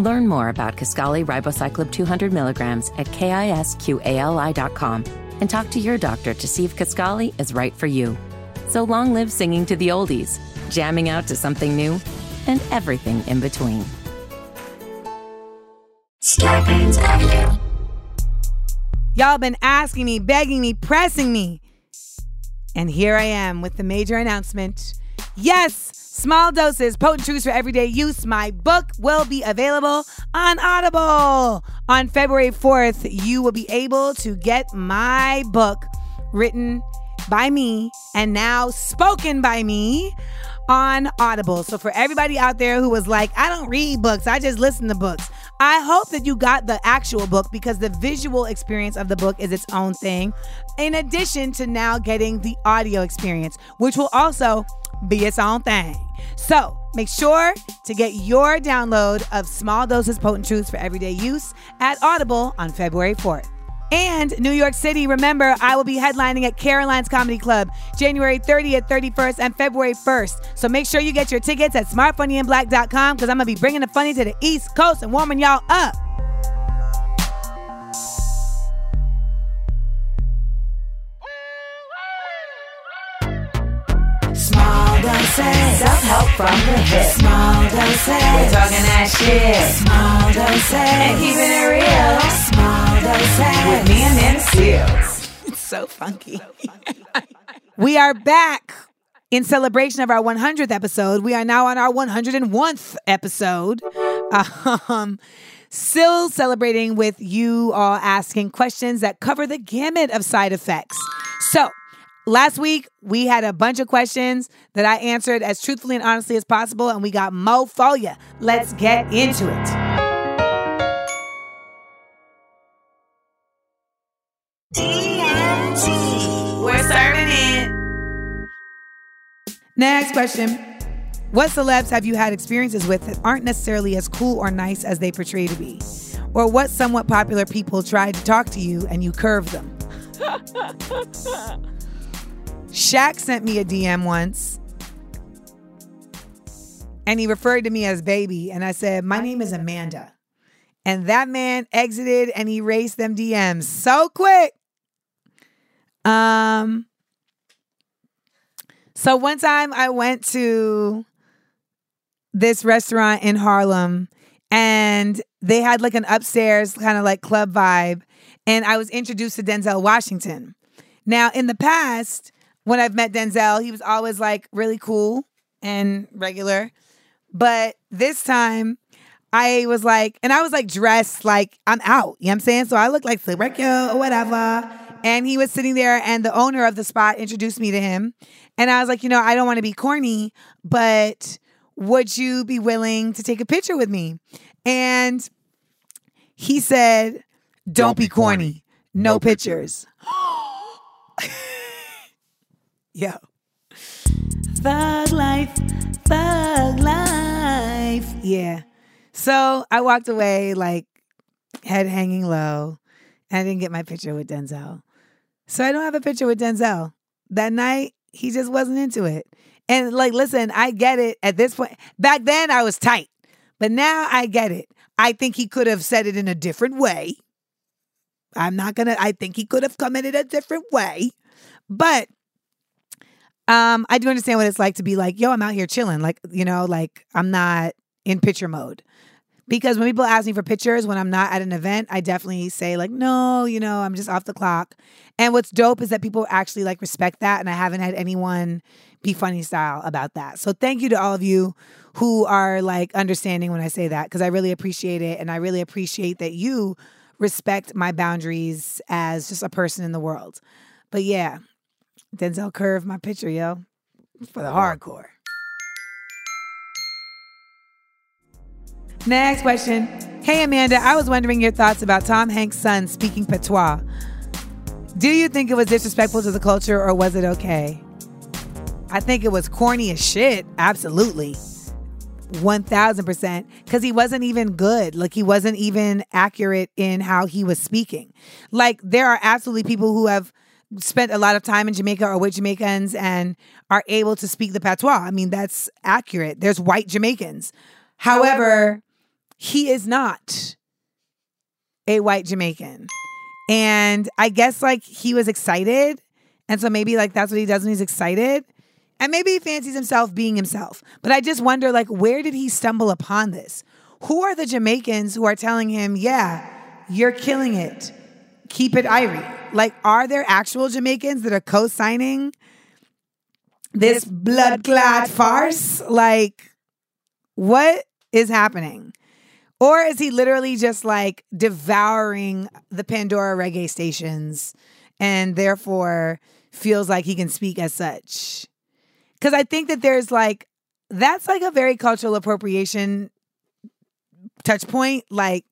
Learn more about Kisqali Ribociclib 200 milligrams at kisqali.com and talk to your doctor to see if Kisqali is right for you. So long live singing to the oldies, jamming out to something new, and everything in between. Y'all been asking me, begging me, pressing me. And here I am with the major announcement. Yes, small doses, potent truths for everyday use. My book will be available on Audible. On February 4th, you will be able to get my book written by me and now spoken by me on Audible. So for everybody out there who was like, I don't read books, I just listen to books. I hope that you got the actual book because the visual experience of the book is its own thing, in addition to now getting the audio experience, which will also be its own thing. So make sure to get your download of Small Doses Potent Truths for Everyday Use at Audible on February 4th. And New York City, remember, I will be headlining at Caroline's Comedy Club January 30th, 31st, and February 1st. So make sure you get your tickets at smartfunnyandblack.com because I'm going to be bringing the funny to the East Coast and warming y'all up. Self-help from the hip. Small doses. We're talking that shit. Small doses. And keeping it real. Small doses. With me Amanda Seales. It's so funky. we are back in celebration of our 100th episode. We are now on our 101th episode. Um, still celebrating with you all asking questions that cover the gamut of side effects. So, last week we had a bunch of questions that I answered as truthfully and honestly as possible, and we got mo for ya. Let's get into it. We're serving it. Next question. What celebs have you had experiences with that aren't necessarily as cool or nice as they portray to be? Or what somewhat popular people tried to talk to you and you curved them? Shaq sent me a DM once and he referred to me as baby. And I said, My name is Amanda. And that man exited and erased them DMs so quick. Um, so one time I went to this restaurant in Harlem and they had like an upstairs kind of like club vibe. And I was introduced to Denzel Washington. Now, in the past, when I've met Denzel, he was always like really cool and regular. But this time, I was like, and I was like dressed like I'm out. You know what I'm saying? So I looked like Silverkill or whatever. And he was sitting there, and the owner of the spot introduced me to him. And I was like, you know, I don't want to be corny, but would you be willing to take a picture with me? And he said, Don't, be, corny. No, pictures. Yo. Thug life, thug life. Yeah. So I walked away like head hanging low. I didn't get my picture with Denzel. So I don't have a picture with Denzel. That night, he just wasn't into it. And like, listen, I get it at this point. Back then, I was tight, but now I get it. I think he could have said it in a different way. I'm not gonna, I think he could have come in it a different way. But um, I do understand what it's like to be like, yo, I'm out here chilling. Like, you know, like I'm not in picture mode. Because when people ask me for pictures when I'm not at an event, I definitely say, like, no, you know, I'm just off the clock. And what's dope is that people actually like respect that. And I haven't had anyone be funny style about that. So thank you to all of you who are like understanding when I say that, because I really appreciate it. And I really appreciate that you respect my boundaries as just a person in the world. But yeah, Denzel curved my picture, yo, for the hardcore. Next question. Hey, Amanda, I was wondering your thoughts about Tom Hanks' son speaking patois. Do you think it was disrespectful to the culture or was it okay? I think it was corny as shit. Absolutely. 1000% because he wasn't even good. Like, he wasn't even accurate in how he was speaking. Like, there are absolutely people who have spent a lot of time in Jamaica or with Jamaicans and are able to speak the patois. I mean, that's accurate. There's white Jamaicans. However, he is not a white Jamaican. And I guess like he was excited. And so maybe like that's what he does when he's excited. And maybe he fancies himself being himself. But I just wonder like where did he stumble upon this? Who are the Jamaicans who are telling him, yeah, you're killing it. Keep it Irie. Like, are there actual Jamaicans that are co-signing this blood clad farce? Like, what is happening? Or is he literally just like devouring the Pandora reggae stations and therefore feels like he can speak as such? Because I think that there's like, that's like a very cultural appropriation touch point. Like,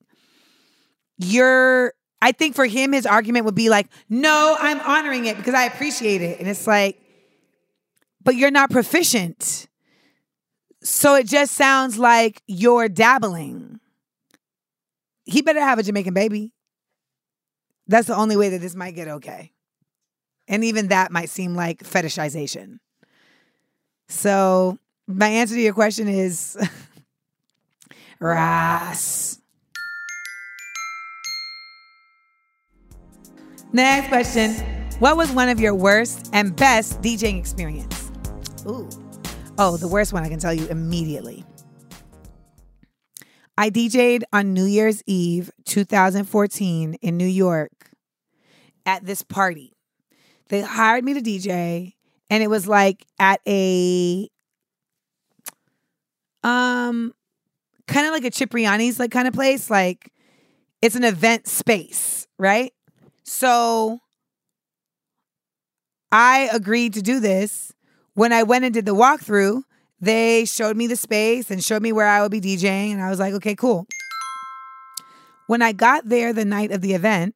you're, I think for him, his argument would be like, no, I'm honoring it because I appreciate it. And it's like, but you're not proficient. So it just sounds like you're dabbling he better have a Jamaican baby. That's the only way that this might get okay. And even that might seem like fetishization. So, my answer to your question is Ras. Next question. What was one of your worst and best DJing experience? Ooh. Oh, the worst one I can tell you immediately. I DJ'd on New Year's Eve 2014 in New York at this party. They hired me to DJ and it was like at a um kind of like a Cipriani's like kind of place like it's an event space, right? So I agreed to do this. When I went and did the walkthrough, they showed me the space and showed me where I would be DJing. And I was like, okay, cool. When I got there the night of the event,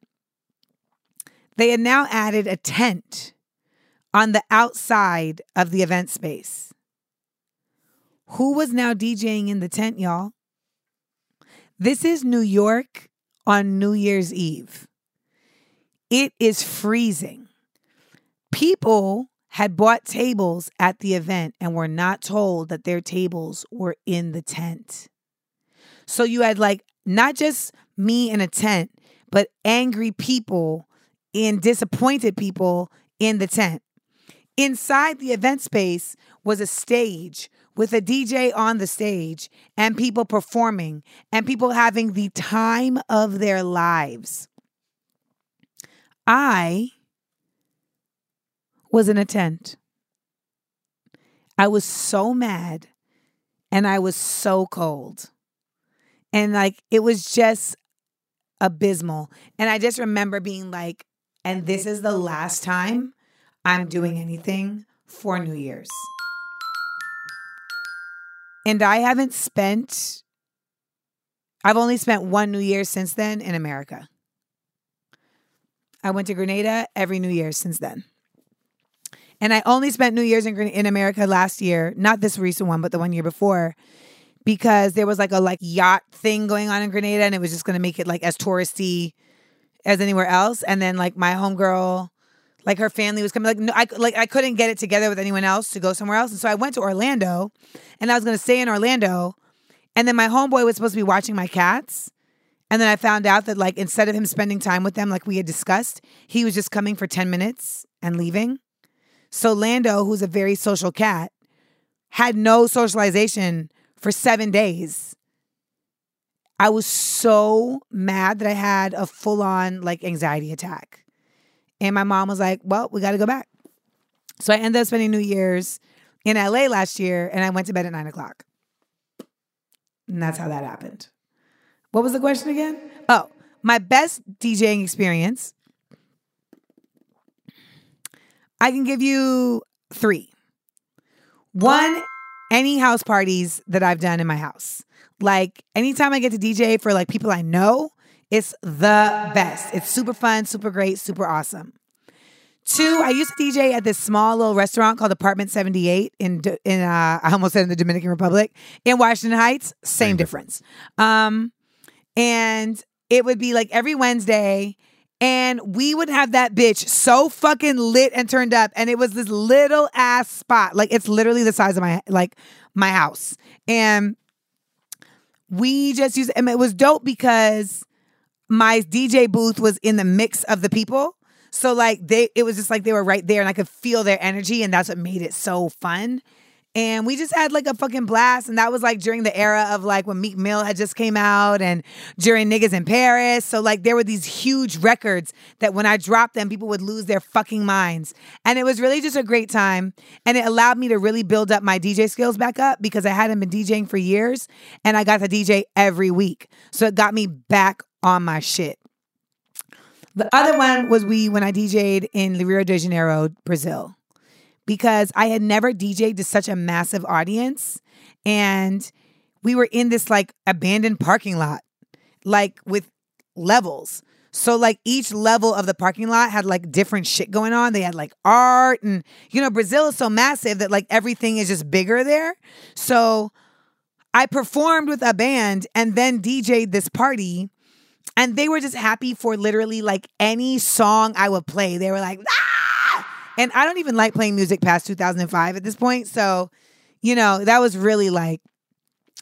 they had now added a tent on the outside of the event space. Who was now DJing in the tent, y'all? This is New York on New Year's Eve. It is freezing. People had bought tables at the event and were not told that their tables were in the tent. So you had like not just me in a tent, but angry people and disappointed people in the tent. Inside the event space was a stage with a DJ on the stage and people performing and people having the time of their lives. I was in a tent. I was so mad and I was so cold. And like it was just abysmal. And I just remember being like, and this is the last time I'm doing anything for New Year's. And I haven't spent, I've only spent one New Year's since then in America. I went to Grenada every New Year's since then. And I only spent New Year's in, in America last year, not this recent one, but the one year before, because there was like a like yacht thing going on in Grenada, and it was just going to make it like as touristy as anywhere else. And then like my homegirl, like her family was coming, like no, I like I couldn't get it together with anyone else to go somewhere else, and so I went to Orlando, and I was going to stay in Orlando, and then my homeboy was supposed to be watching my cats. And then I found out that, like, instead of him spending time with them, like we had discussed, he was just coming for 10 minutes and leaving. So Lando, who's a very social cat, had no socialization for seven days. I was so mad that I had a full on like anxiety attack. And my mom was like, well, we got to go back. So I ended up spending New Year's in LA last year and I went to bed at nine o'clock. And that's how that happened. What was the question again? Oh, my best DJing experience I can give you three. One, any house parties that I've done in my house. Like anytime I get to DJ for like people I know, it's the best. It's super fun, super great, super awesome. Two, I used to DJ at this small little restaurant called Apartment 78 in in uh, I almost said in the Dominican Republic in Washington Heights. Same, Same difference. Um, and it would be like every Wednesday, and we would have that bitch so fucking lit and turned up, and it was this little ass spot, like it's literally the size of my like my house, and we just used. And it was dope because my DJ booth was in the mix of the people. So like they it was just like they were right there and I could feel their energy and that's what made it so fun. And we just had like a fucking blast. And that was like during the era of like when Meek Mill had just came out and during Niggas in Paris. So like there were these huge records that when I dropped them, people would lose their fucking minds. And it was really just a great time. And it allowed me to really build up my DJ skills back up because I hadn't been DJing for years and I got to DJ every week. So it got me back on my shit. The other one was we when I DJ'd in Rio de Janeiro, Brazil, because I had never DJ'd to such a massive audience. And we were in this like abandoned parking lot, like with levels. So like each level of the parking lot had like different shit going on. They had like art and you know Brazil is so massive that like everything is just bigger there. So I performed with a band and then DJ'd this party and they were just happy for literally like any song I would play. They were like, ah! And I don't even like playing music past 2005 at this point. So, you know, that was really like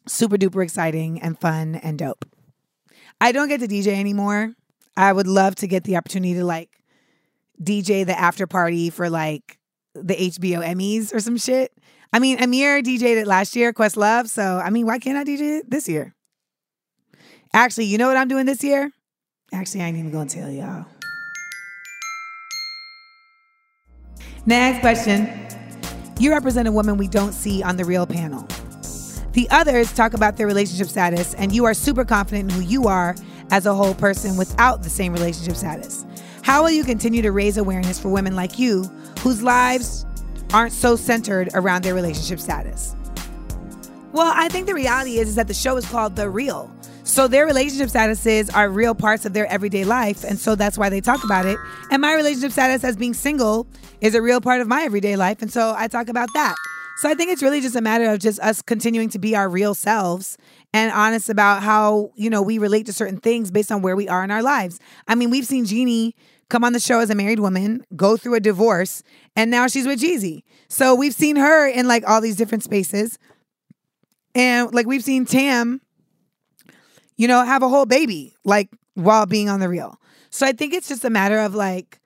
super duper exciting and fun and dope. I don't get to DJ anymore. I would love to get the opportunity to like DJ the after party for like the HBO Emmys or some shit. I mean, Ahmir DJ'd it last year, Questlove. So, I mean, why can't I DJ it this year? Actually, you know what I'm doing this year? Actually, I ain't even gonna tell y'all. Next question. You represent a woman we don't see on the real panel. The others talk about their relationship status, and you are super confident in who you are as a whole person without the same relationship status. How will you continue to raise awareness for women like you whose lives aren't so centered around their relationship status? Well, I think the reality is, is that the show is called The Real. So their relationship statuses are real parts of their everyday life. And so that's why they talk about it. And my relationship status as being single is a real part of my everyday life. And so I talk about that. So I think it's really just a matter of just us continuing to be our real selves and honest about how, you know, we relate to certain things based on where we are in our lives. I mean, we've seen Jeannie come on the show as a married woman, go through a divorce, and now she's with Jeezy. So we've seen her in like all these different spaces. And like we've seen Tam you know, have a whole baby, like while being on the real. So I think it's just a matter of like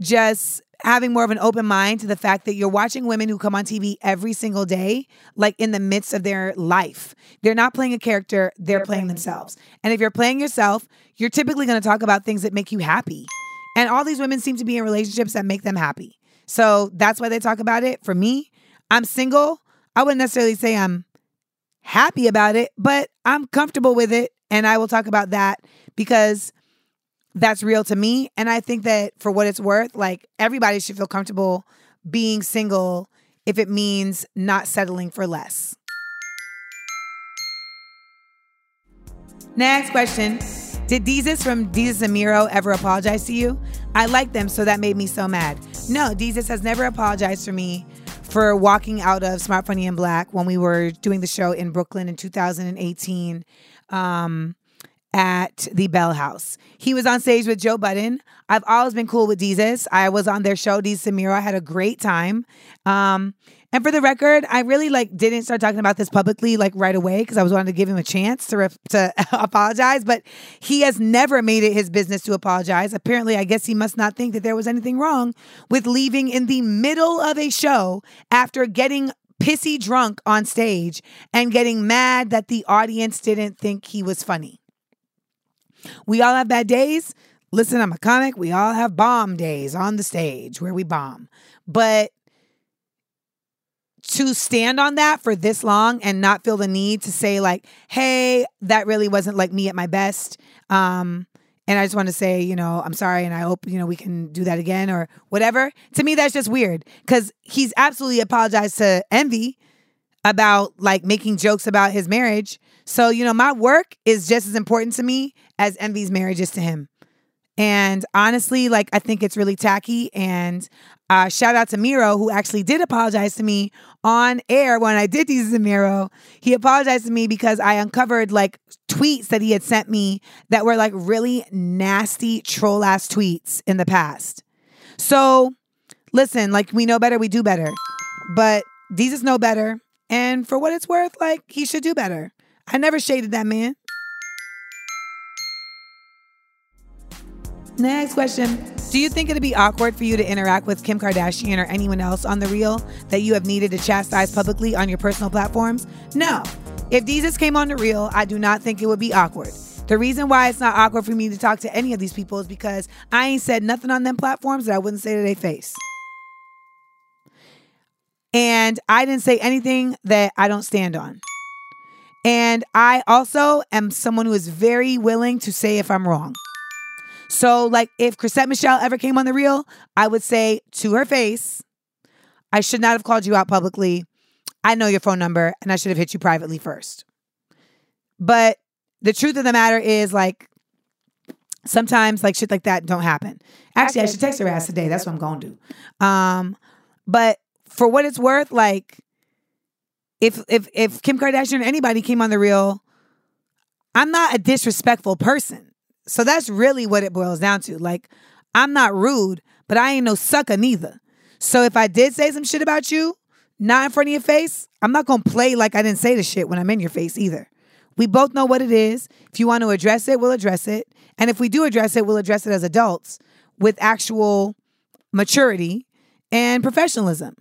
just having more of an open mind to the fact that you're watching women who come on TV every single day, like in the midst of their life. They're not playing a character, they're, they're playing, playing themselves. And if you're playing yourself, you're typically going to talk about things that make you happy. And all these women seem to be in relationships that make them happy. So that's why they talk about it. For me, I'm single. I wouldn't necessarily say I'm happy about it, but I'm comfortable with it and I will talk about that because that's real to me. And I think that for what it's worth, like everybody should feel comfortable being single if it means not settling for less. Next question. Did Desus from Desus and Mero ever apologize to you? I like them, so that made me so mad. No, Desus has never apologized for me for walking out of Smart Funny and Black when we were doing the show in Brooklyn in 2018 um, at the Bell House. He was on stage with Joe Budden. I've always been cool with Desus. I was on their show, Desus and Mero. I had a great time. Um, and for the record, I really like didn't start talking about this publicly like right away because I was wanting to give him a chance to rep- to apologize. But he has never made it his business to apologize. Apparently, I guess he must not think that there was anything wrong with leaving in the middle of a show after getting pissy drunk on stage and getting mad that the audience didn't think he was funny. We all have bad days. Listen, I'm a comic. We all have bomb days on the stage where we bomb. But to stand on that for this long and not feel the need to say like, "Hey, that really wasn't like me at my best." Um, and I just want to say, you know, I'm sorry and I hope, you know, we can do that again or whatever. To me, that's just weird because he's absolutely apologized to Envy. about like making jokes about his marriage. So, you know, my work is just as important to me as Envy's marriage is to him. And honestly, like I think it's really tacky. And uh, shout out to Mero, who actually did apologize to me on air when I did Desus and Mero. He apologized to me because I uncovered like tweets that he had sent me that were like really nasty troll ass tweets in the past. So listen, like we know better, we do better. But Desus know better. And for what it's worth, like he should do better. I never shaded that man. Next question. Do you think it'd be awkward for you to interact with Kim Kardashian or anyone else on the real that you have needed to chastise publicly on your personal platforms? No. If Desus came on the real, I do not think it would be awkward. The reason why it's not awkward for me to talk to any of these people is because I ain't said nothing on them platforms that I wouldn't say to their face. And I didn't say anything that I don't stand on. And I also am someone who is very willing to say if I'm wrong. So, like, if Chrisette Michele ever came on the real, I would say to her face, I should not have called you out publicly. I know your phone number and I should have hit you privately first. But the truth of the matter is, like, sometimes like shit like that don't happen. Actually, I should text her ass today. That's what I'm going to do. Um, but for what it's worth, like, if if if Kim Kardashian or anybody came on the real, I'm not a disrespectful person. So that's really what it boils down to. Like, I'm not rude, but I ain't no sucker neither. So if I did say some shit about you, not in front of your face, I'm not gonna play like I didn't say the shit when I'm in your face either. We both know what it is. If you want to address it, we'll address it. And if we do address it, we'll address it as adults with actual maturity and professionalism.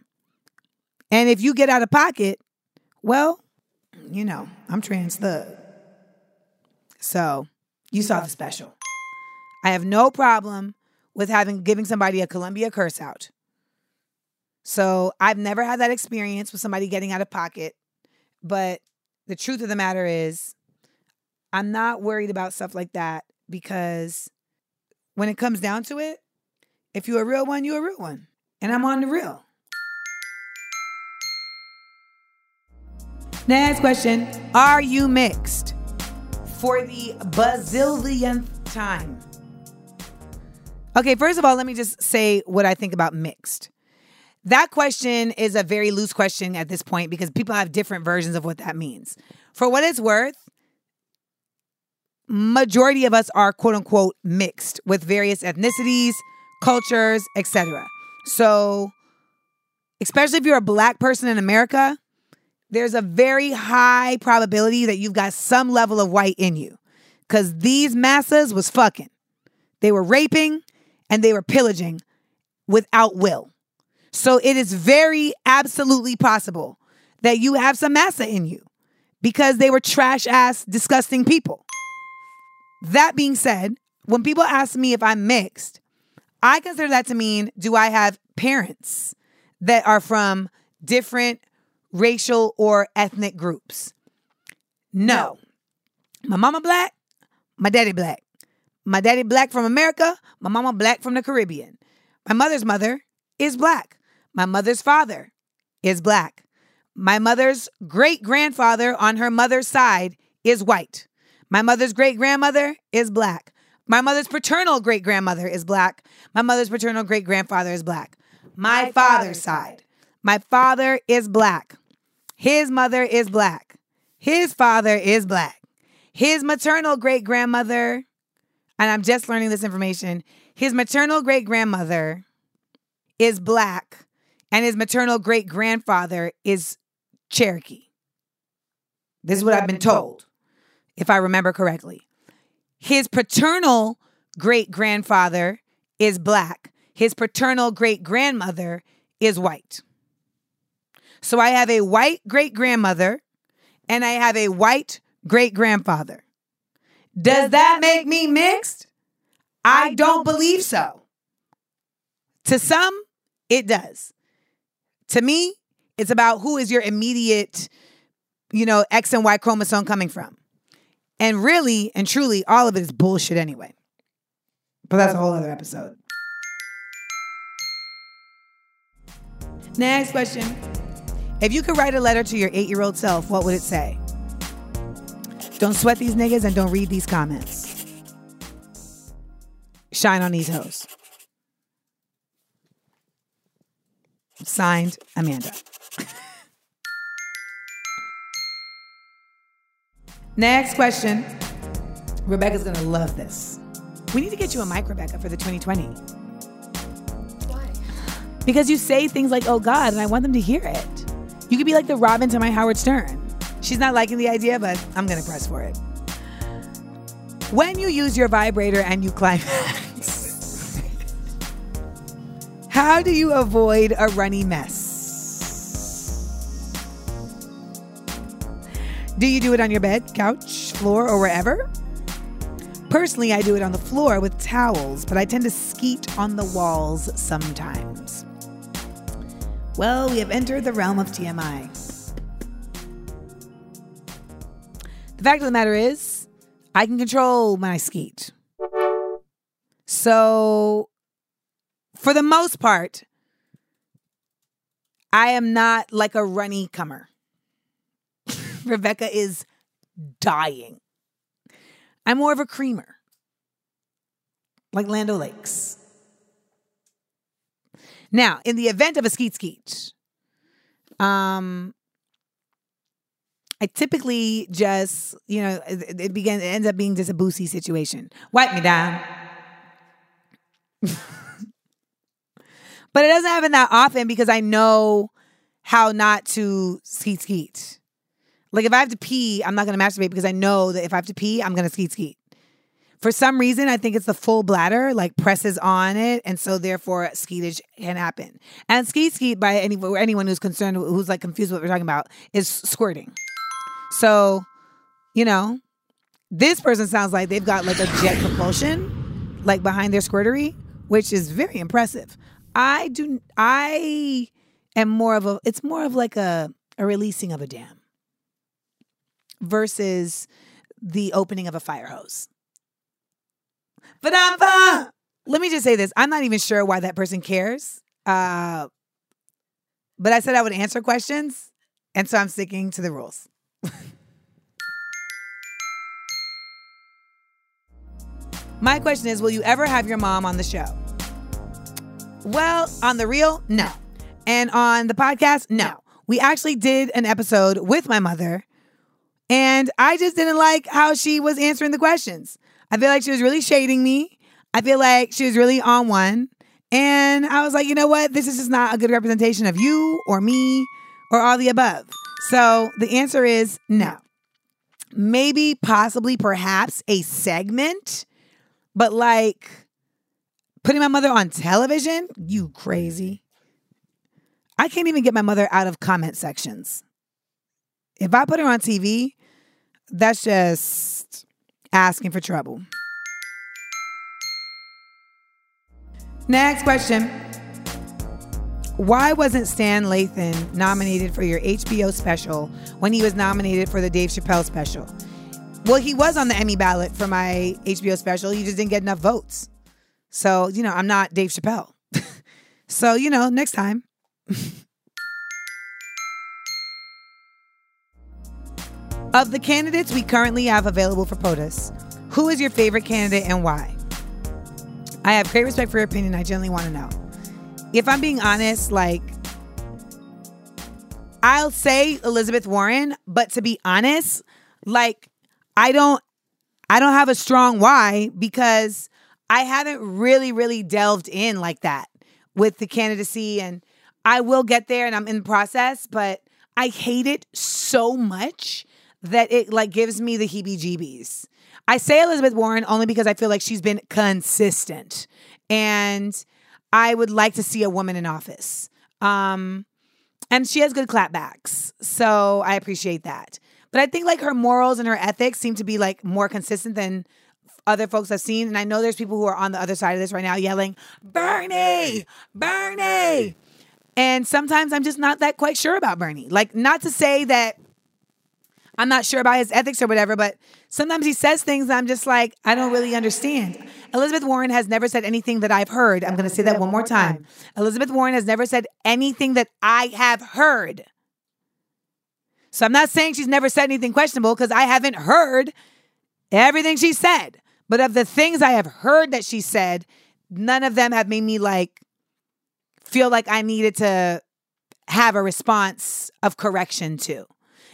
And if you get out of pocket, well, you know, I'm trans thug. So you saw the special. I have no problem with having giving somebody a Columbia curse out. So I've never had that experience with somebody getting out of pocket. But the truth of the matter is, I'm not worried about stuff like that because when it comes down to it, if you're a real one, you're a real one. And I'm on the real. Next question Are you mixed? For the bazillionth time. Okay, first of all, let me just say what I think about mixed. That question is a very loose question at this point because people have different versions of what that means. For what it's worth, majority of us are quote unquote mixed with various ethnicities, cultures, etc. So, especially if you're a black person in America, there's a very high probability that you've got some level of white in you. Cause these masses was fucking. They were raping and they were pillaging without will. So it is very absolutely possible that you have some massa in you because they were trash ass, disgusting people. That being said, when people ask me if I'm mixed, I consider that to mean do I have parents that are from different racial or ethnic groups? No. My mama black, my daddy black. My daddy black from America, my mama black from the Caribbean. My mother's mother is black. My mother's father is black. My mother's great grandfather on her mother's side is white. My mother's great grandmother is black. My mother's paternal great grandmother is black. My mother's paternal great grandfather is black. My father's side. My father is black. His mother is black. His father is black. His maternal great grandmother, and I'm just learning this information, his maternal great grandmother is black, and his maternal great grandfather is Cherokee. This is what I've been told, if I remember correctly. His paternal great grandfather is black. His paternal great grandmother is white. So I have a white great grandmother and I have a white great grandfather. Does that make me mixed? I don't believe so. To some, it does. To me, it's about who is your immediate, you know, X and Y chromosome coming from. And really and truly, all of it is bullshit anyway. But that's a whole other episode. Next question. If you could write a letter to your eight year old self, what would it say? Don't sweat these niggas and don't read these comments. Shine on these hoes. Signed, Amanda. Next question. Rebecca's gonna love this. We need to get you a mic, Rebecca, for the 2020. Why? Because you say things like, oh God, and I want them to hear it. You could be like the Robin to my Howard Stern. She's not liking the idea, but I'm gonna press for it. When you use your vibrator and you climax, how do you avoid a runny mess? Do you do it on your bed, couch, floor, or wherever? Personally, I do it on the floor with towels, but I tend to skeet on the walls sometimes. Well, we have entered the realm of TMI. The fact of the matter is, I can control I skeet. So, for the most part, I am not like a runny comer. Rebecca is dying. I'm more of a creamer, like Lando Lakes. Now, in the event of a skeet skeet, um, I typically just, you know, it, it begins, it ends up being just a boosie situation. Wipe me down. but it doesn't happen that often because I know how not to skeet skeet. Like if I have to pee, I'm not gonna masturbate because I know that if I have to pee, I'm gonna skeet skeet. For some reason, I think it's the full bladder like presses on it, and so therefore skeetage can happen. And skeet skeet by any anyone who's concerned, who's like confused what we're talking about, is squirting. So, you know, this person sounds like they've got like a jet propulsion, like behind their squirtery, which is very impressive. I do. I am more of a. It's more of like a a releasing of a dam versus the opening of a fire hose. Let me just say this: I'm not even sure why that person cares. Uh, but I said I would answer questions, and so I'm sticking to the rules. My question is Will you ever have your mom on the show? Well, on the real, no. And on the podcast, no. We actually did an episode with my mother, and I just didn't like how she was answering the questions. I feel like she was really shading me. I feel like she was really on one. And I was like, you know what? This is just not a good representation of you or me or all the above. So the answer is no. Maybe, possibly, perhaps a segment, but like putting my mother on television? You crazy. I can't even get my mother out of comment sections. If I put her on TV, that's just asking for trouble. Next question. Why wasn't Stan Lathan nominated for your HBO special when he was nominated for the Dave Chappelle special? Well, he was on the Emmy ballot for my HBO special. He just didn't get enough votes. So, you know, I'm not Dave Chappelle. so, you know, next time. of the candidates we currently have available for POTUS, who is your favorite candidate and why? I have great respect for your opinion. I genuinely want to know if I'm being honest, like I'll say Elizabeth Warren, but to be honest, like I don't I don't have a strong why because I haven't really really delved in like that with the candidacy and I will get there and I'm in the process, but I hate it so much that it like gives me the heebie-jeebies. I say Elizabeth Warren only because I feel like she's been consistent and I would like to see a woman in office. Um, and she has good clapbacks. So I appreciate that. But I think like her morals and her ethics seem to be like more consistent than other folks I've seen. And I know there's people who are on the other side of this right now yelling, Bernie, Bernie. And sometimes I'm just not that quite sure about Bernie. Like, not to say that I'm not sure about his ethics or whatever, but sometimes he says things I'm just like, I don't really understand. Elizabeth Warren has never said anything that I've heard. I'm going to say that one more time. Elizabeth Warren has never said anything that I have heard So I'm not saying she's never said anything questionable because I haven't heard everything she said. But of the things I have heard that she said, none of them have made me like feel like I needed to have a response of correction to.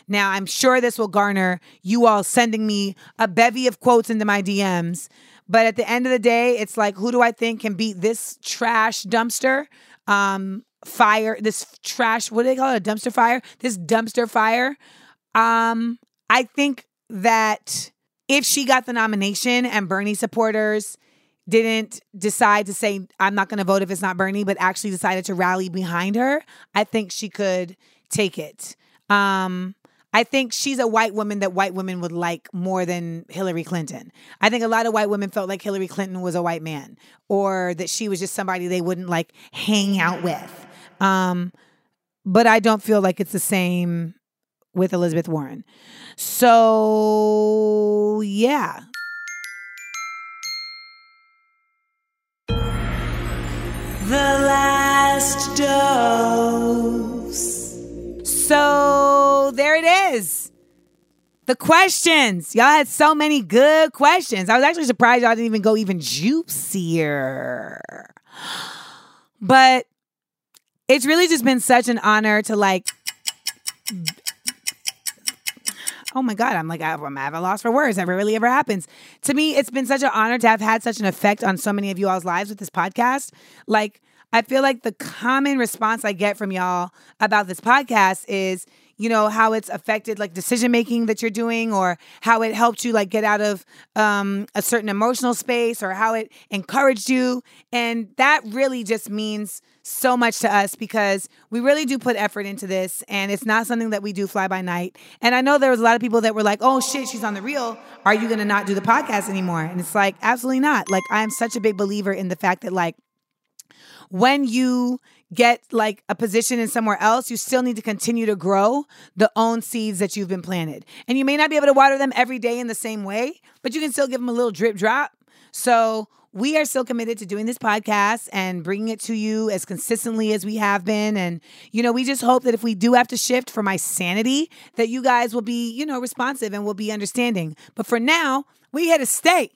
Now, I'm sure this will garner you all sending me a bevy of quotes into my DMs. But at the end of the day, it's like, who do I think can beat this trash dumpster? Um, fire, this trash, what do they call it? A dumpster fire? This dumpster fire. Um, I think that if she got the nomination and Bernie supporters didn't decide to say, I'm not going to vote if it's not Bernie, but actually decided to rally behind her, I think she could take it. Um, I think she's a white woman that white women would like more than Hillary Clinton. I think a lot of white women felt like Hillary Clinton was a white man or that she was just somebody they wouldn't like hang out with. Um, but I don't feel like it's the same with Elizabeth Warren. So, yeah. The last dose. So, there it is. The questions. Y'all had so many good questions. I was actually surprised y'all didn't even go even juicier. But it's really just been such an honor to like oh my god i'm like i'm at a loss for words that really ever happens to me it's been such an honor to have had such an effect on so many of you all's lives with this podcast like i feel like the common response i get from y'all about this podcast is you know how it's affected like decision making that you're doing or how it helped you like get out of um, a certain emotional space or how it encouraged you. And that really just means so much to us because we really do put effort into this and it's not something that we do fly by night. And i know there was a lot of people that were like oh shit she's on the real are you gonna not do the podcast anymore? And it's like absolutely not. Like i'm such a big believer in the fact that like when you get like a position in somewhere else, you still need to continue to grow the own seeds that you've been planted. And you may not be able to water them every day in the same way, but you can still give them a little drip drop. So we are still committed to doing this podcast and bringing it to you as consistently as we have been. And, you know, we just hope that if we do have to shift for my sanity, that you guys will be, you know, responsive and will be understanding. But for now, we here to stay.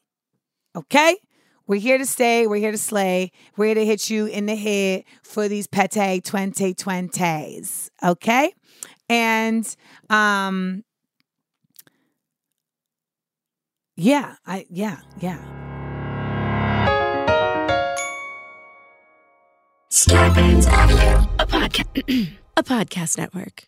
Okay? We're here to stay. We're here to slay. We're here to hit you in the head for these pete 2020s. Okay? And um yeah, I yeah, yeah. A podcast, a podcast network.